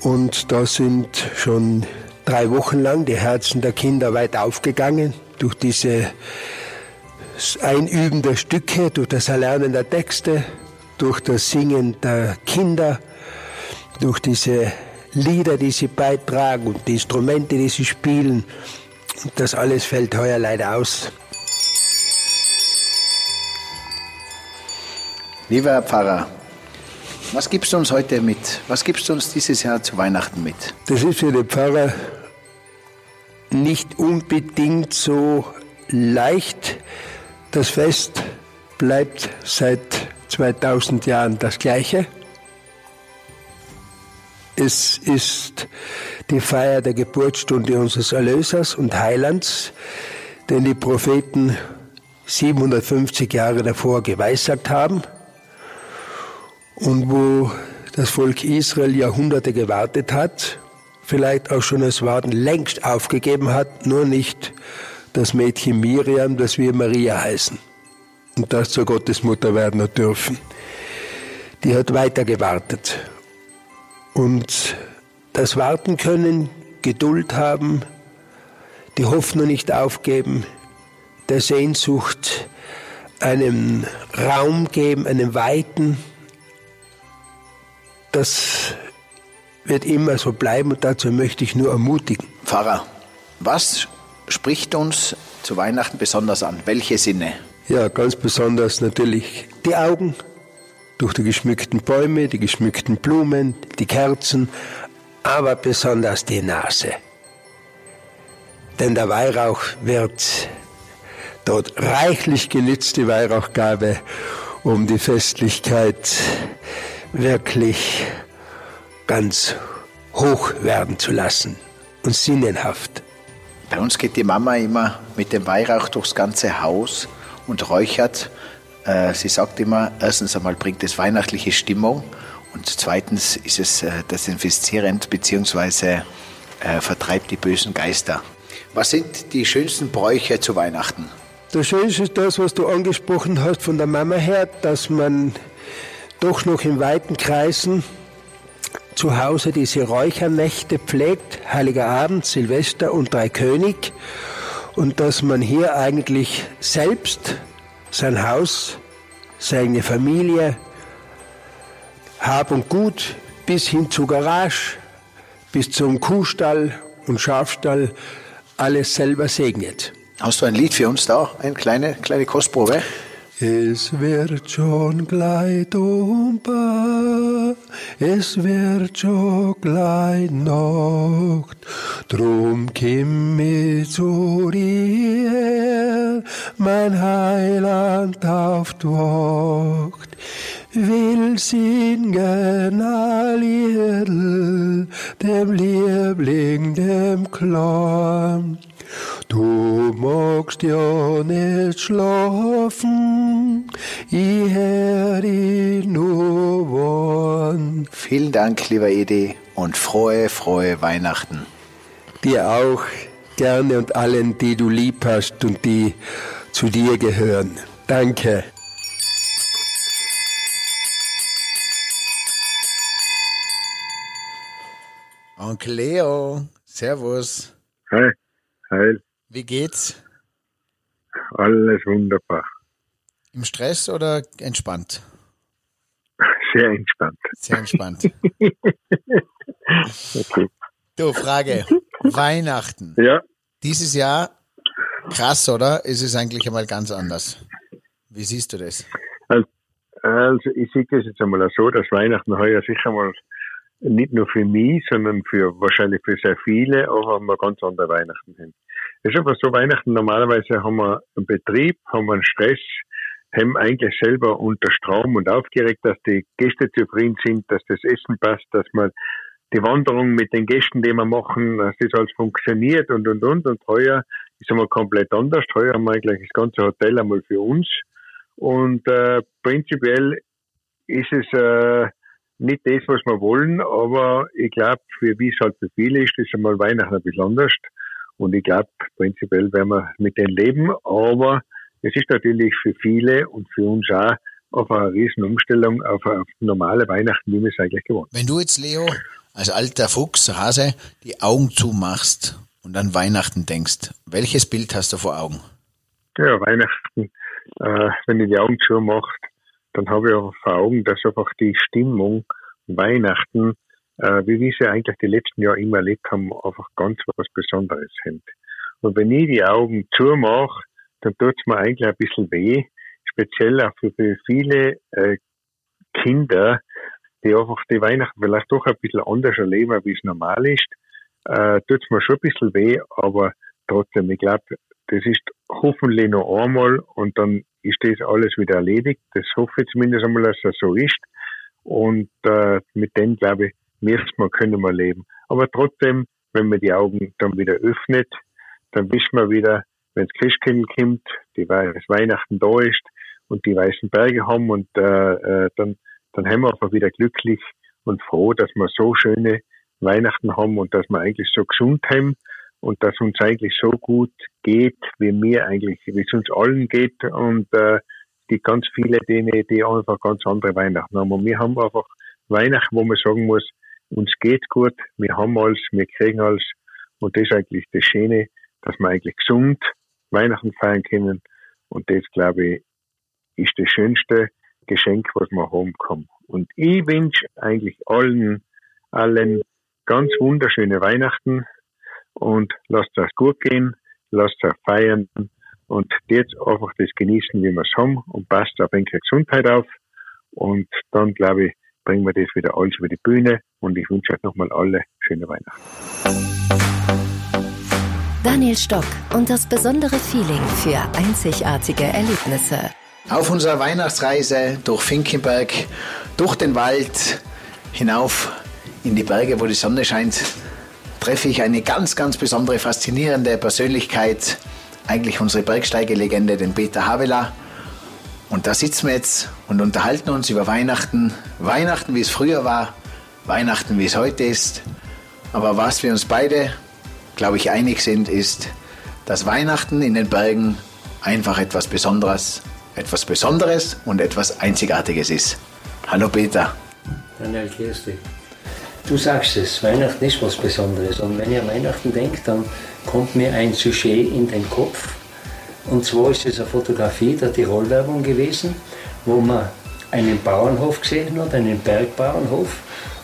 Speaker 11: Und da sind schon drei Wochen lang die Herzen der Kinder weit aufgegangen durch diese Einüben der Stücke, durch das Erlernen der Texte, durch das Singen der Kinder, durch diese Lieder, die sie beitragen und die Instrumente, die sie spielen. Das alles fällt heuer leider aus.
Speaker 2: Lieber Herr Pfarrer, was gibst du uns heute mit? Was gibst du uns dieses Jahr zu Weihnachten mit?
Speaker 11: Das ist für den Pfarrer nicht unbedingt so leicht. Das Fest bleibt seit 2000 Jahren das gleiche. Es ist die Feier der Geburtsstunde unseres Erlösers und Heilands, den die Propheten 750 Jahre davor geweissagt haben und wo das Volk Israel Jahrhunderte gewartet hat, vielleicht auch schon das Warten längst aufgegeben hat, nur nicht das Mädchen Miriam, das wir Maria heißen und das zur Gottesmutter werden dürfen. Die hat weiter gewartet. Und das Warten können, Geduld haben, die Hoffnung nicht aufgeben, der Sehnsucht einen Raum geben, einen weiten, das wird immer so bleiben und dazu möchte ich nur ermutigen.
Speaker 2: Pfarrer, was spricht uns zu Weihnachten besonders an? Welche Sinne?
Speaker 11: Ja, ganz besonders natürlich die Augen, durch die geschmückten Bäume, die geschmückten Blumen, die Kerzen, aber besonders die Nase. Denn der Weihrauch wird dort reichlich genützt, die Weihrauchgabe, um die Festlichkeit wirklich ganz hoch werden zu lassen und sinnenhaft.
Speaker 2: Bei uns geht die Mama immer mit dem Weihrauch durchs ganze Haus und räuchert. Äh, sie sagt immer, erstens einmal bringt es weihnachtliche Stimmung und zweitens ist es äh, desinfizierend bzw. Äh, vertreibt die bösen Geister. Was sind die schönsten Bräuche zu Weihnachten?
Speaker 11: Das Schönste ist das, was du angesprochen hast von der Mama her, dass man doch noch in weiten Kreisen zu Hause diese Räuchernächte pflegt, Heiliger Abend, Silvester und Dreikönig, und dass man hier eigentlich selbst sein Haus, seine Familie, Hab und Gut bis hin zu Garage, bis zum Kuhstall und Schafstall alles selber segnet.
Speaker 2: Hast du ein Lied für uns da? Eine kleine, kleine Kostprobe?
Speaker 11: Es wird schon gleich dumper, es wird schon gleich Nacht, drum komm ich zu dir, mein Heiland auf die Wacht. Will singen Liedl, dem Liebling, dem Klang, Du magst ja nicht schlafen, ich hör dich nur warnen.
Speaker 2: Vielen Dank, lieber Edi, und frohe, frohe Weihnachten.
Speaker 11: Dir auch gerne und allen, die du lieb hast und die zu dir gehören. Danke.
Speaker 2: Onkel Leo, Servus.
Speaker 12: Hi. Heil.
Speaker 2: Wie geht's?
Speaker 12: Alles wunderbar.
Speaker 2: Im Stress oder entspannt?
Speaker 12: Sehr entspannt.
Speaker 2: Sehr entspannt. <laughs> okay. Du, Frage. Weihnachten.
Speaker 12: Ja.
Speaker 2: Dieses Jahr krass, oder? Ist es eigentlich einmal ganz anders? Wie siehst du das?
Speaker 12: Also, also ich sehe das jetzt einmal so, dass Weihnachten heuer sicher mal nicht nur für mich, sondern für wahrscheinlich für sehr viele, auch haben wir ganz andere Weihnachten hin. Es ist aber so, Weihnachten normalerweise haben wir einen Betrieb, haben wir einen Stress, haben eigentlich selber unter Strom und aufgeregt, dass die Gäste zufrieden sind, dass das Essen passt, dass man die Wanderung mit den Gästen, die wir machen, dass das alles funktioniert und und und. Und heuer ist einmal komplett anders. Heuer haben wir eigentlich das ganze Hotel einmal für uns. Und äh, prinzipiell ist es äh, nicht das, was wir wollen, aber ich glaube, für wie es halt für viele ist, ist einmal Weihnachten ein bisschen anders. Und ich glaube, prinzipiell werden wir mit denen leben, aber es ist natürlich für viele und für uns auch auf eine riesen Umstellung auf eine normale Weihnachten, wie wir es eigentlich gewohnt.
Speaker 2: Wenn du jetzt, Leo, als alter Fuchs, Hase, die Augen zumachst und an Weihnachten denkst, welches Bild hast du vor Augen?
Speaker 12: Ja, Weihnachten, äh, wenn ich die Augen zumache, dann habe ich auch vor Augen, dass einfach die Stimmung Weihnachten, äh, wie wir sie eigentlich die letzten Jahre immer erlebt haben, einfach ganz was Besonderes sind. Und wenn ich die Augen zumache, dann tut es mir eigentlich ein bisschen weh, speziell auch für, für viele äh, Kinder, die einfach die Weihnachten vielleicht doch ein bisschen anders erleben, wie es normal ist, äh, tut es mir schon ein bisschen weh, aber trotzdem, ich glaube, das ist hoffentlich noch einmal und dann ist das alles wieder erledigt. Das hoffe ich zumindest einmal, dass das so ist. Und äh, mit dem, glaube ich, müssen wir, können wir leben. Aber trotzdem, wenn man die Augen dann wieder öffnet, dann wissen wir wieder, wenn das Christkind kommt, die das Weihnachten da ist und die weißen Berge haben und äh, äh, dann, dann haben wir einfach wieder glücklich und froh, dass wir so schöne Weihnachten haben und dass wir eigentlich so gesund haben und dass uns eigentlich so gut geht, wie mir eigentlich, wie es uns allen geht und äh, die ganz viele, die, die einfach ganz andere Weihnachten haben. Und wir haben einfach Weihnachten, wo man sagen muss, uns geht gut, wir haben alles, wir kriegen alles und das ist eigentlich das Schöne, dass wir eigentlich gesund Weihnachten feiern können und das, glaube ich, ist das schönste Geschenk, was man haben kann. Und ich wünsche eigentlich allen, allen ganz wunderschöne Weihnachten und lasst es gut gehen, lasst es feiern und jetzt einfach das genießen, wie wir es haben und passt auf eure Gesundheit auf und dann glaube ich, bringen wir das wieder alles über die Bühne und ich wünsche euch nochmal alle schöne Weihnachten.
Speaker 1: Daniel Stock und das besondere Feeling für einzigartige Erlebnisse.
Speaker 2: Auf unserer Weihnachtsreise durch Finkenberg, durch den Wald, hinauf in die Berge, wo die Sonne scheint, treffe ich eine ganz, ganz besondere, faszinierende Persönlichkeit, eigentlich unsere Bergsteigelegende, den Peter Havela. Und da sitzen wir jetzt und unterhalten uns über Weihnachten. Weihnachten, wie es früher war, Weihnachten, wie es heute ist. Aber was wir uns beide, glaube ich, einig sind, ist, dass Weihnachten in den Bergen einfach etwas Besonderes, etwas Besonderes und etwas Einzigartiges ist. Hallo Peter.
Speaker 13: Daniel, grüß dich. Du sagst es, Weihnachten ist was Besonderes. Und wenn ich an Weihnachten denke, dann kommt mir ein Sujet in den Kopf. Und zwar ist es eine Fotografie der Tirolwerbung gewesen, wo man einen Bauernhof gesehen hat, einen Bergbauernhof.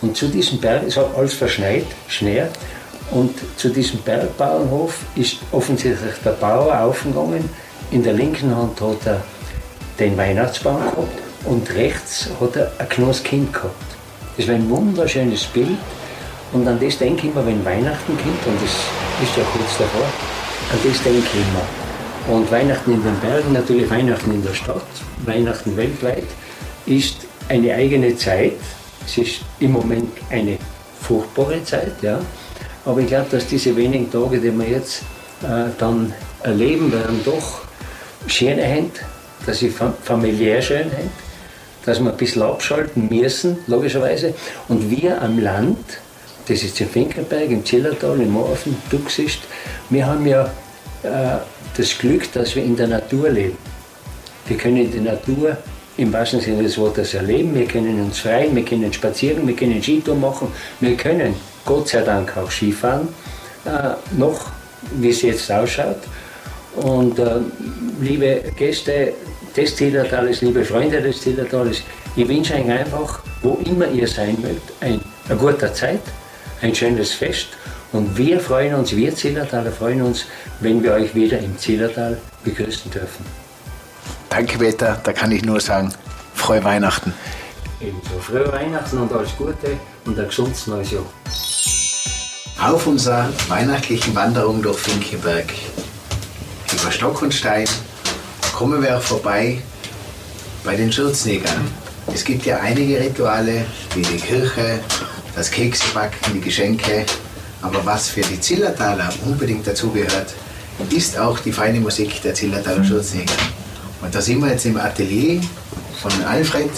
Speaker 13: Und zu diesem Berg, es hat alles verschneit, Schnee. Und zu diesem Bergbauernhof ist offensichtlich der Bauer aufgegangen. In der linken Hand hat er den Weihnachtsbaum gehabt und rechts hat er ein kleines gehabt. Das war ein wunderschönes Bild. Und an das denke ich immer, wenn Weihnachten kommt, und das ist ja kurz davor, an das denke ich immer. Und Weihnachten in den Bergen, natürlich Weihnachten in der Stadt, Weihnachten weltweit, ist eine eigene Zeit. Es ist im Moment eine furchtbare Zeit, ja. Aber ich glaube, dass diese wenigen Tage, die wir jetzt äh, dann erleben werden, doch schöne haben, dass sie familiär schön sind dass wir ein bisschen abschalten müssen, logischerweise. Und wir am Land, das ist im Finkenberg, im Zillertal, im Morfen, siehst, wir haben ja äh, das Glück, dass wir in der Natur leben. Wir können die Natur im wahrsten Sinne des Wortes erleben, wir können uns freien, wir können spazieren, wir können Skitour machen, wir können Gott sei Dank auch Skifahren, äh, noch wie es jetzt ausschaut. Und äh, liebe Gäste, des Zillertales, liebe Freunde des Zillertales, ich wünsche euch einfach, wo immer ihr sein mögt, ein, eine gute Zeit, ein schönes Fest und wir freuen uns, wir Zillertaler freuen uns, wenn wir euch wieder im Zillertal begrüßen dürfen.
Speaker 2: Danke, Peter, da kann ich nur sagen, frohe Weihnachten.
Speaker 13: Ebenso frohe Weihnachten und alles Gute und ein gesundes neues Jahr.
Speaker 2: Auf unserer weihnachtlichen Wanderung durch Finkenberg über Stock und Stein kommen wir auch vorbei bei den Schürznägern. Es gibt ja einige Rituale, wie die Kirche, das Keksebacken, die Geschenke. Aber was für die Zillertaler unbedingt dazugehört, ist auch die feine Musik der Zillertaler Schürznäger. Und da sind wir jetzt im Atelier von Alfred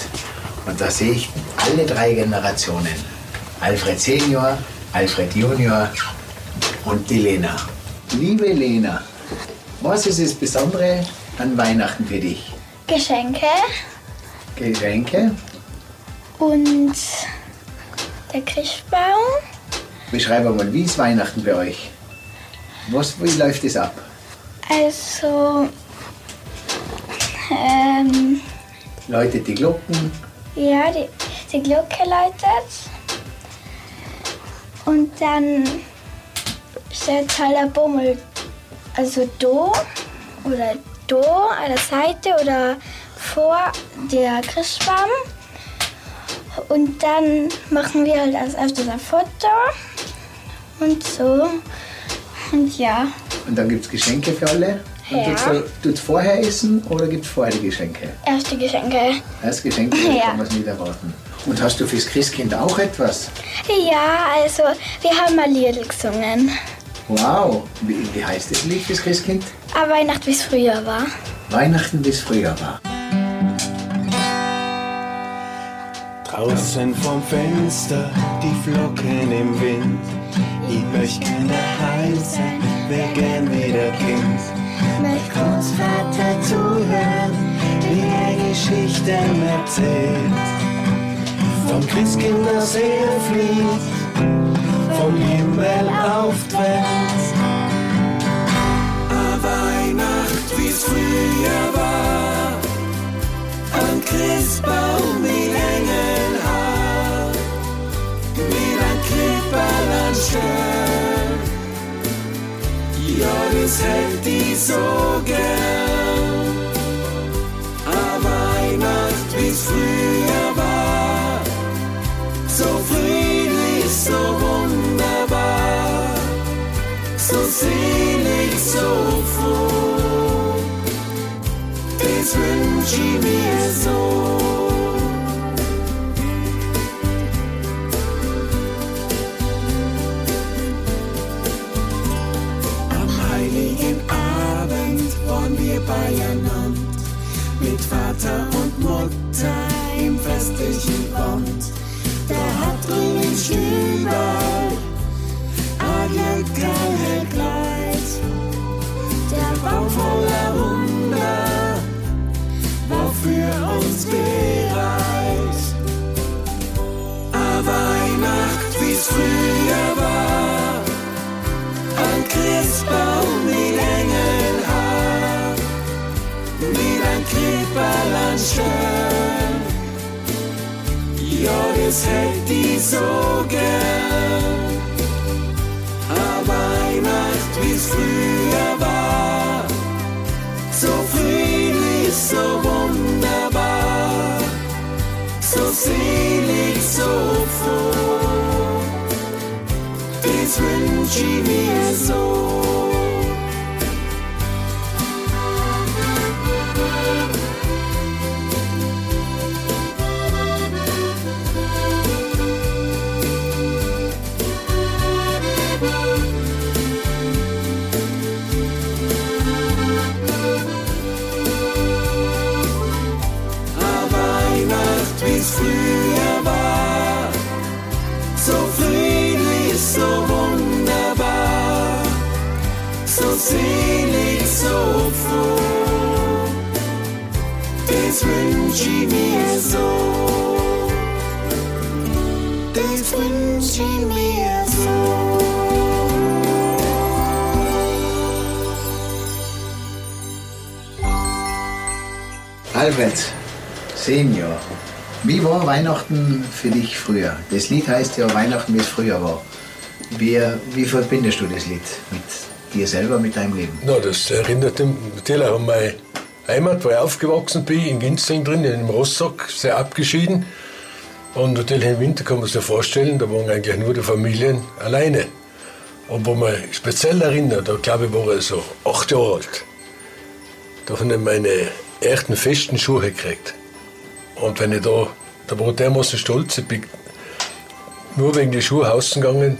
Speaker 2: und da sehe ich alle drei Generationen. Alfred Senior, Alfred Junior und die Lena. Liebe Lena, was ist das Besondere an Weihnachten für dich?
Speaker 14: Geschenke.
Speaker 2: Geschenke?
Speaker 14: Und der Christbaum.
Speaker 2: Beschreib mal, wie ist Weihnachten bei euch? Was, wie läuft es ab?
Speaker 14: Also, ähm,
Speaker 2: Läutet die Glocken?
Speaker 14: Ja, die, die Glocke läutet. Und dann steht halt der Bummel, also da oder da an der Seite oder vor der Christbaum. Und dann machen wir halt als erstes ein Foto und so. Und ja.
Speaker 2: Und dann gibt es Geschenke für alle? Und
Speaker 14: Ja.
Speaker 2: Tut es vorher essen oder gibt es vorher die Geschenke?
Speaker 14: Erste Geschenke.
Speaker 2: Erst Geschenke, <laughs>
Speaker 14: Ja.
Speaker 2: kann man es nicht erwarten. Und hast du fürs Christkind auch etwas?
Speaker 14: Ja, also wir haben mal Lieder gesungen.
Speaker 2: Wow, wie, wie heißt das Lied fürs Christkind?
Speaker 14: Aber Weihnacht, wie es früher war.
Speaker 2: Weihnachten, wie es früher war.
Speaker 15: Draußen vom Fenster die Flocken im Wind. Ich möchte gerne heim sein, wär gern wieder Kind. Möcht Großvater zuhören, wie er Geschichten erzählt. Vom Christkind aus flieht, vom Himmel aufwärts. Hält die so gern. A Weihnacht, wie's früher war, so friedlich, so wunderbar, so selig, so froh. Das wünsch ich mir so. Festlichen Bund. Der hat drüben Stüberl, ein Glückerl Kleid. Der Baum voller Wunder war für uns bereit. A Weihnacht, wie's früher war, ein Christbaum mit Engelhaar, mit ein Kripperland schön. Ja, das hält die so gern. A Weihnacht, wie's früher war, so friedlich, so wunderbar, so selig, so froh. Das wünsch ich mir so. Wünsch ich mir so. Das wünsch ich mir so.
Speaker 2: Albert, Senior, wie war Weihnachten für dich früher? Das Lied heißt ja Weihnachten, wie es früher war. Wie, wie verbindest du das Lied mit dir selber, mit deinem Leben?
Speaker 16: Na, das erinnert mich natürlich an meine Heimat, wo ich aufgewachsen bin, in Ginzling drin, in einem Rostock, sehr abgeschieden. Und natürlich im Winter kann man sich vorstellen, da waren eigentlich nur die Familien alleine. Und wo man speziell erinnert, da glaube ich, war ich so acht Jahre alt. Da habe ich meine ersten festen Schuhe gekriegt. Und wenn ich da, da war ich dermaßen stolz, ich bin nur wegen die Schuhe rausgegangen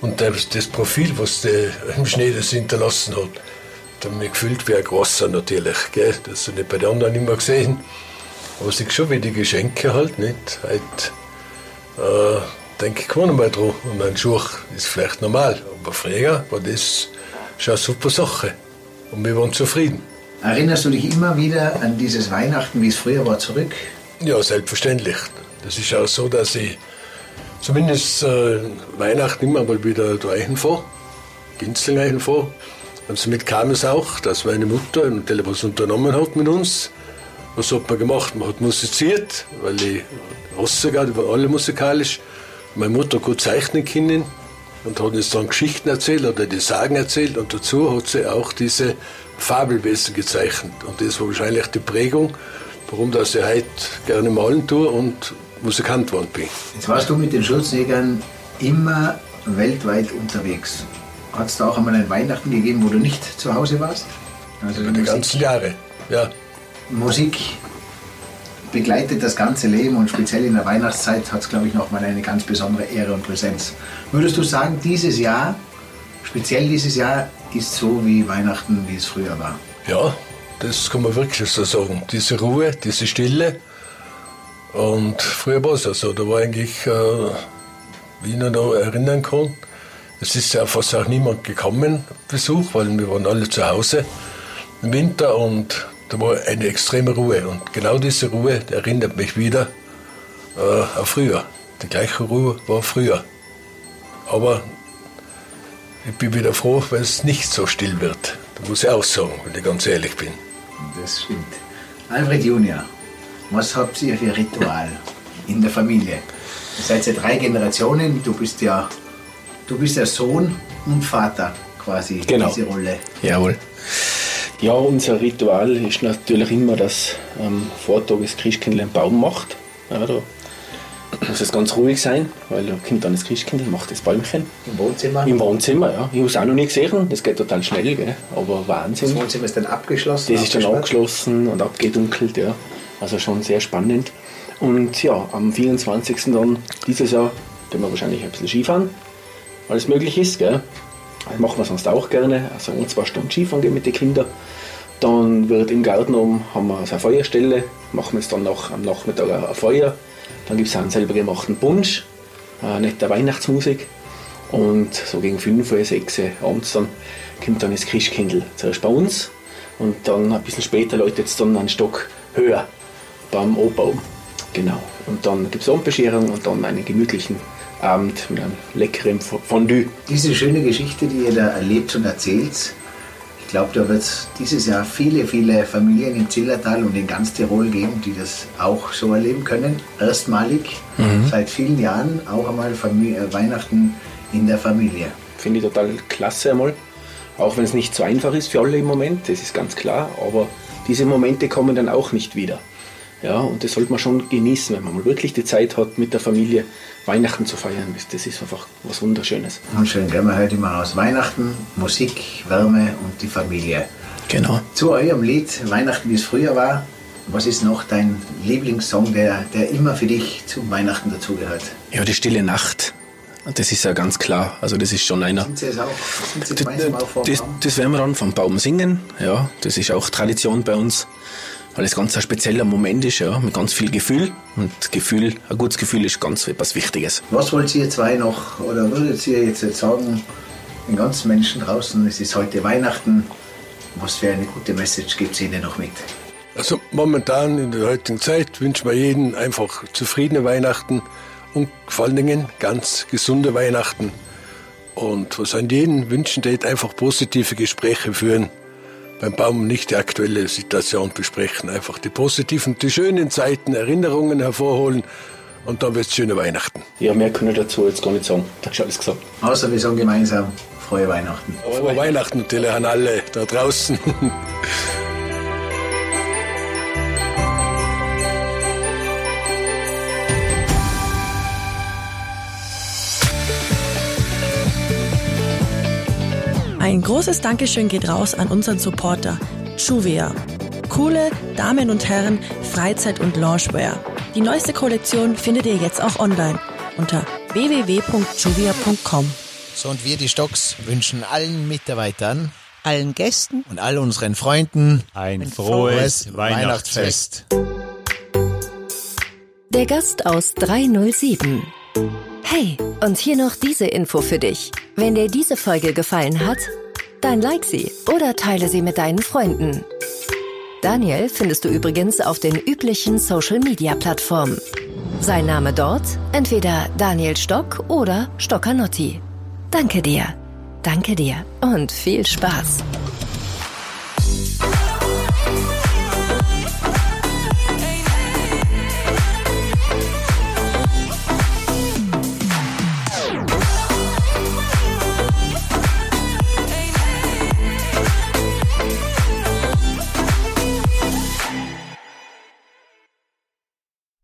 Speaker 16: und das, das Profil, was der im Schnee das hinterlassen hat, da habe ich mich gefühlt wie ein Grosser natürlich. Gell? Das habe ich bei den anderen immer gesehen. Aber ich sehe schon wie die Geschenke halt nicht. Halt, äh, denke ich gar nicht mehr dran. Und ein Schuh ist vielleicht normal. Aber früher war das schon eine super Sache. Und wir waren zufrieden.
Speaker 2: Erinnerst du dich immer wieder an dieses Weihnachten, wie es früher war, zurück?
Speaker 16: Ja, selbstverständlich. Das ist auch so, dass ich zumindest äh, Weihnachten immer mal wieder da reinfahre, Ginzling reinfahre. Und somit kam es auch, dass meine Mutter natürlich was unternommen hat mit uns. Was hat man gemacht? Man hat musiziert, weil ich Rossiger, die waren alle musikalisch. Meine Mutter gut zeichnen können und hat uns dann Geschichten erzählt oder die Sagen erzählt. Und dazu hat sie auch diese Fabelwesen gezeichnet. Und das war wahrscheinlich die Prägung, warum dass ich heute gerne malen tue und Musikant geworden bin.
Speaker 2: Jetzt warst du mit den Schulzjägern immer weltweit unterwegs. Hat es da auch einmal ein Weihnachten gegeben, wo du nicht zu Hause warst? Also
Speaker 16: Über die ganzen Jahre, ja.
Speaker 2: Musik begleitet das ganze Leben und speziell in der Weihnachtszeit hat es, glaube ich, nochmal eine ganz besondere Ehre und Präsenz. Würdest du sagen, dieses Jahr, speziell dieses Jahr, ist so wie Weihnachten, wie es früher war?
Speaker 16: Ja, das kann man wirklich so sagen. Diese Ruhe, diese Stille. Und früher war es ja so, da war eigentlich, äh, wie ich mich noch erinnern kann, es ist ja fast auch niemand gekommen, Besuch, weil wir waren alle zu Hause im Winter und da war eine extreme Ruhe. Und genau diese Ruhe die erinnert mich wieder äh, an früher. Die gleiche Ruhe war früher. Aber ich bin wieder froh, wenn es nicht so still wird. Da muss ich auch sagen, wenn ich ganz ehrlich bin.
Speaker 2: Das stimmt. Alfred Junior, was habt ihr für Ritual in der Familie? Ihr seid ja drei Generationen, du bist ja, du bist ja Sohn und Vater quasi
Speaker 17: Genau.
Speaker 2: diese Rolle.
Speaker 17: Jawohl. Ja, unser Ritual ist natürlich immer, dass am Vortag das Christkindl einen Baum macht. Ja, da muss es ganz ruhig sein, weil da kommt dann das Christkindl, macht das Bäumchen.
Speaker 2: Im Wohnzimmer?
Speaker 17: Im Wohnzimmer, ja. Ich habe es auch noch nie gesehen, das geht total schnell, gell? aber Wahnsinn.
Speaker 2: Das Wohnzimmer ist dann abgeschlossen?
Speaker 17: Das ist dann abgeschlossen und abgedunkelt, ja. Also schon sehr spannend. Und ja, am 24. dann dieses Jahr können wir wahrscheinlich ein bisschen Skifahren, weil es möglich ist, gell? Das machen wir sonst auch gerne. Also ein, zwei Stunden Skifahren gehen mit den Kindern. Dann wird im Garten um, haben wir eine Feuerstelle, machen wir jetzt dann noch am Nachmittag ein Feuer. Dann gibt es einen selber gemachten Punsch, eine nette Weihnachtsmusik. Und so gegen 5 Uhr, 6 Uhr abends dann kommt dann das Christkindl. Zuerst bei uns und dann ein bisschen später läutet es dann einen Stock höher beim O-Baum. Genau. Und dann gibt es Abendbescherung und dann einen gemütlichen Abend mit einem leckeren Fondue.
Speaker 2: Diese schöne Geschichte, die ihr da erlebt und erzählt, ich glaube, da wird es dieses Jahr viele, viele Familien im Zillertal und in ganz Tirol geben, die das auch so erleben können. Erstmalig,
Speaker 17: Mhm.
Speaker 2: seit vielen Jahren, auch einmal Famili äh, Weihnachten in der Familie.
Speaker 17: Finde ich total klasse einmal. Auch wenn es nicht so einfach ist für alle im Moment, das ist ganz klar. Aber diese Momente kommen dann auch nicht wieder. Ja, und das sollte man schon genießen, wenn man mal wirklich die Zeit hat, mit der Familie Weihnachten zu feiern. Das- ist einfach was Wunderschönes.
Speaker 2: Und schön, gell? man hört immer aus Weihnachten, Musik, Wärme und die Familie.
Speaker 17: Genau.
Speaker 2: Zu eurem Lied Weihnachten, wie es früher war, was ist noch dein Lieblingssong, der, der immer für dich zu Weihnachten dazugehört?
Speaker 17: Ja, die stille Nacht. Das ist ja ganz klar. Also das ist schon einer.
Speaker 2: Sind Sie es auch? Sind Sie gemeinsam auch vor
Speaker 17: Das, das werden wir dann vom Baum singen. Ja, das ist auch Tradition bei uns, weil es ganz ein spezieller Moment ist, ja, mit ganz viel Gefühl. Und Gefühl, ein gutes Gefühl ist ganz etwas Wichtiges.
Speaker 2: Was wollt ihr zwei noch, oder würdet ihr jetzt sagen, den ganzen Menschen draußen, es ist heute Weihnachten, was für eine gute Message gibt es ihnen noch mit?
Speaker 11: Also momentan in der heutigen Zeit wünschen wir jedem einfach zufriedene Weihnachten und vor allen Dingen ganz gesunde Weihnachten. Und was an jeden wünschen tät, einfach positive Gespräche führen. Beim Baum nicht die aktuelle Situation besprechen, einfach die positiven, die schönen Zeiten, Erinnerungen hervorholen und dann wird's schöne Weihnachten.
Speaker 17: Ja, mehr kann ich dazu jetzt gar nicht sagen. Da ist alles gesagt.
Speaker 2: Außer wir sagen gemeinsam frohe Weihnachten.
Speaker 11: Frohe Weihnachten natürlich an alle da draußen. <laughs>
Speaker 18: Ein großes Dankeschön geht raus an unseren Supporter Juvia. Coole Damen und Herren Freizeit- und Loungewear. Die neueste Kollektion findet ihr jetzt auch online unter www.juvia.com.
Speaker 2: So, und wir, die Stocks, wünschen allen Mitarbeitern,
Speaker 3: allen Gästen
Speaker 2: und all unseren Freunden
Speaker 4: ein, frohes Weihnachtsfest.
Speaker 1: Der Gast aus 307. Hey, und hier noch diese Info für dich. Wenn dir diese Folge gefallen hat, dann like sie oder teile sie mit deinen Freunden. Daniel findest du übrigens auf den üblichen Social-Media-Plattformen. Sein Name dort entweder Daniel Stock oder Stockanotti. Danke dir, danke dir und viel Spaß.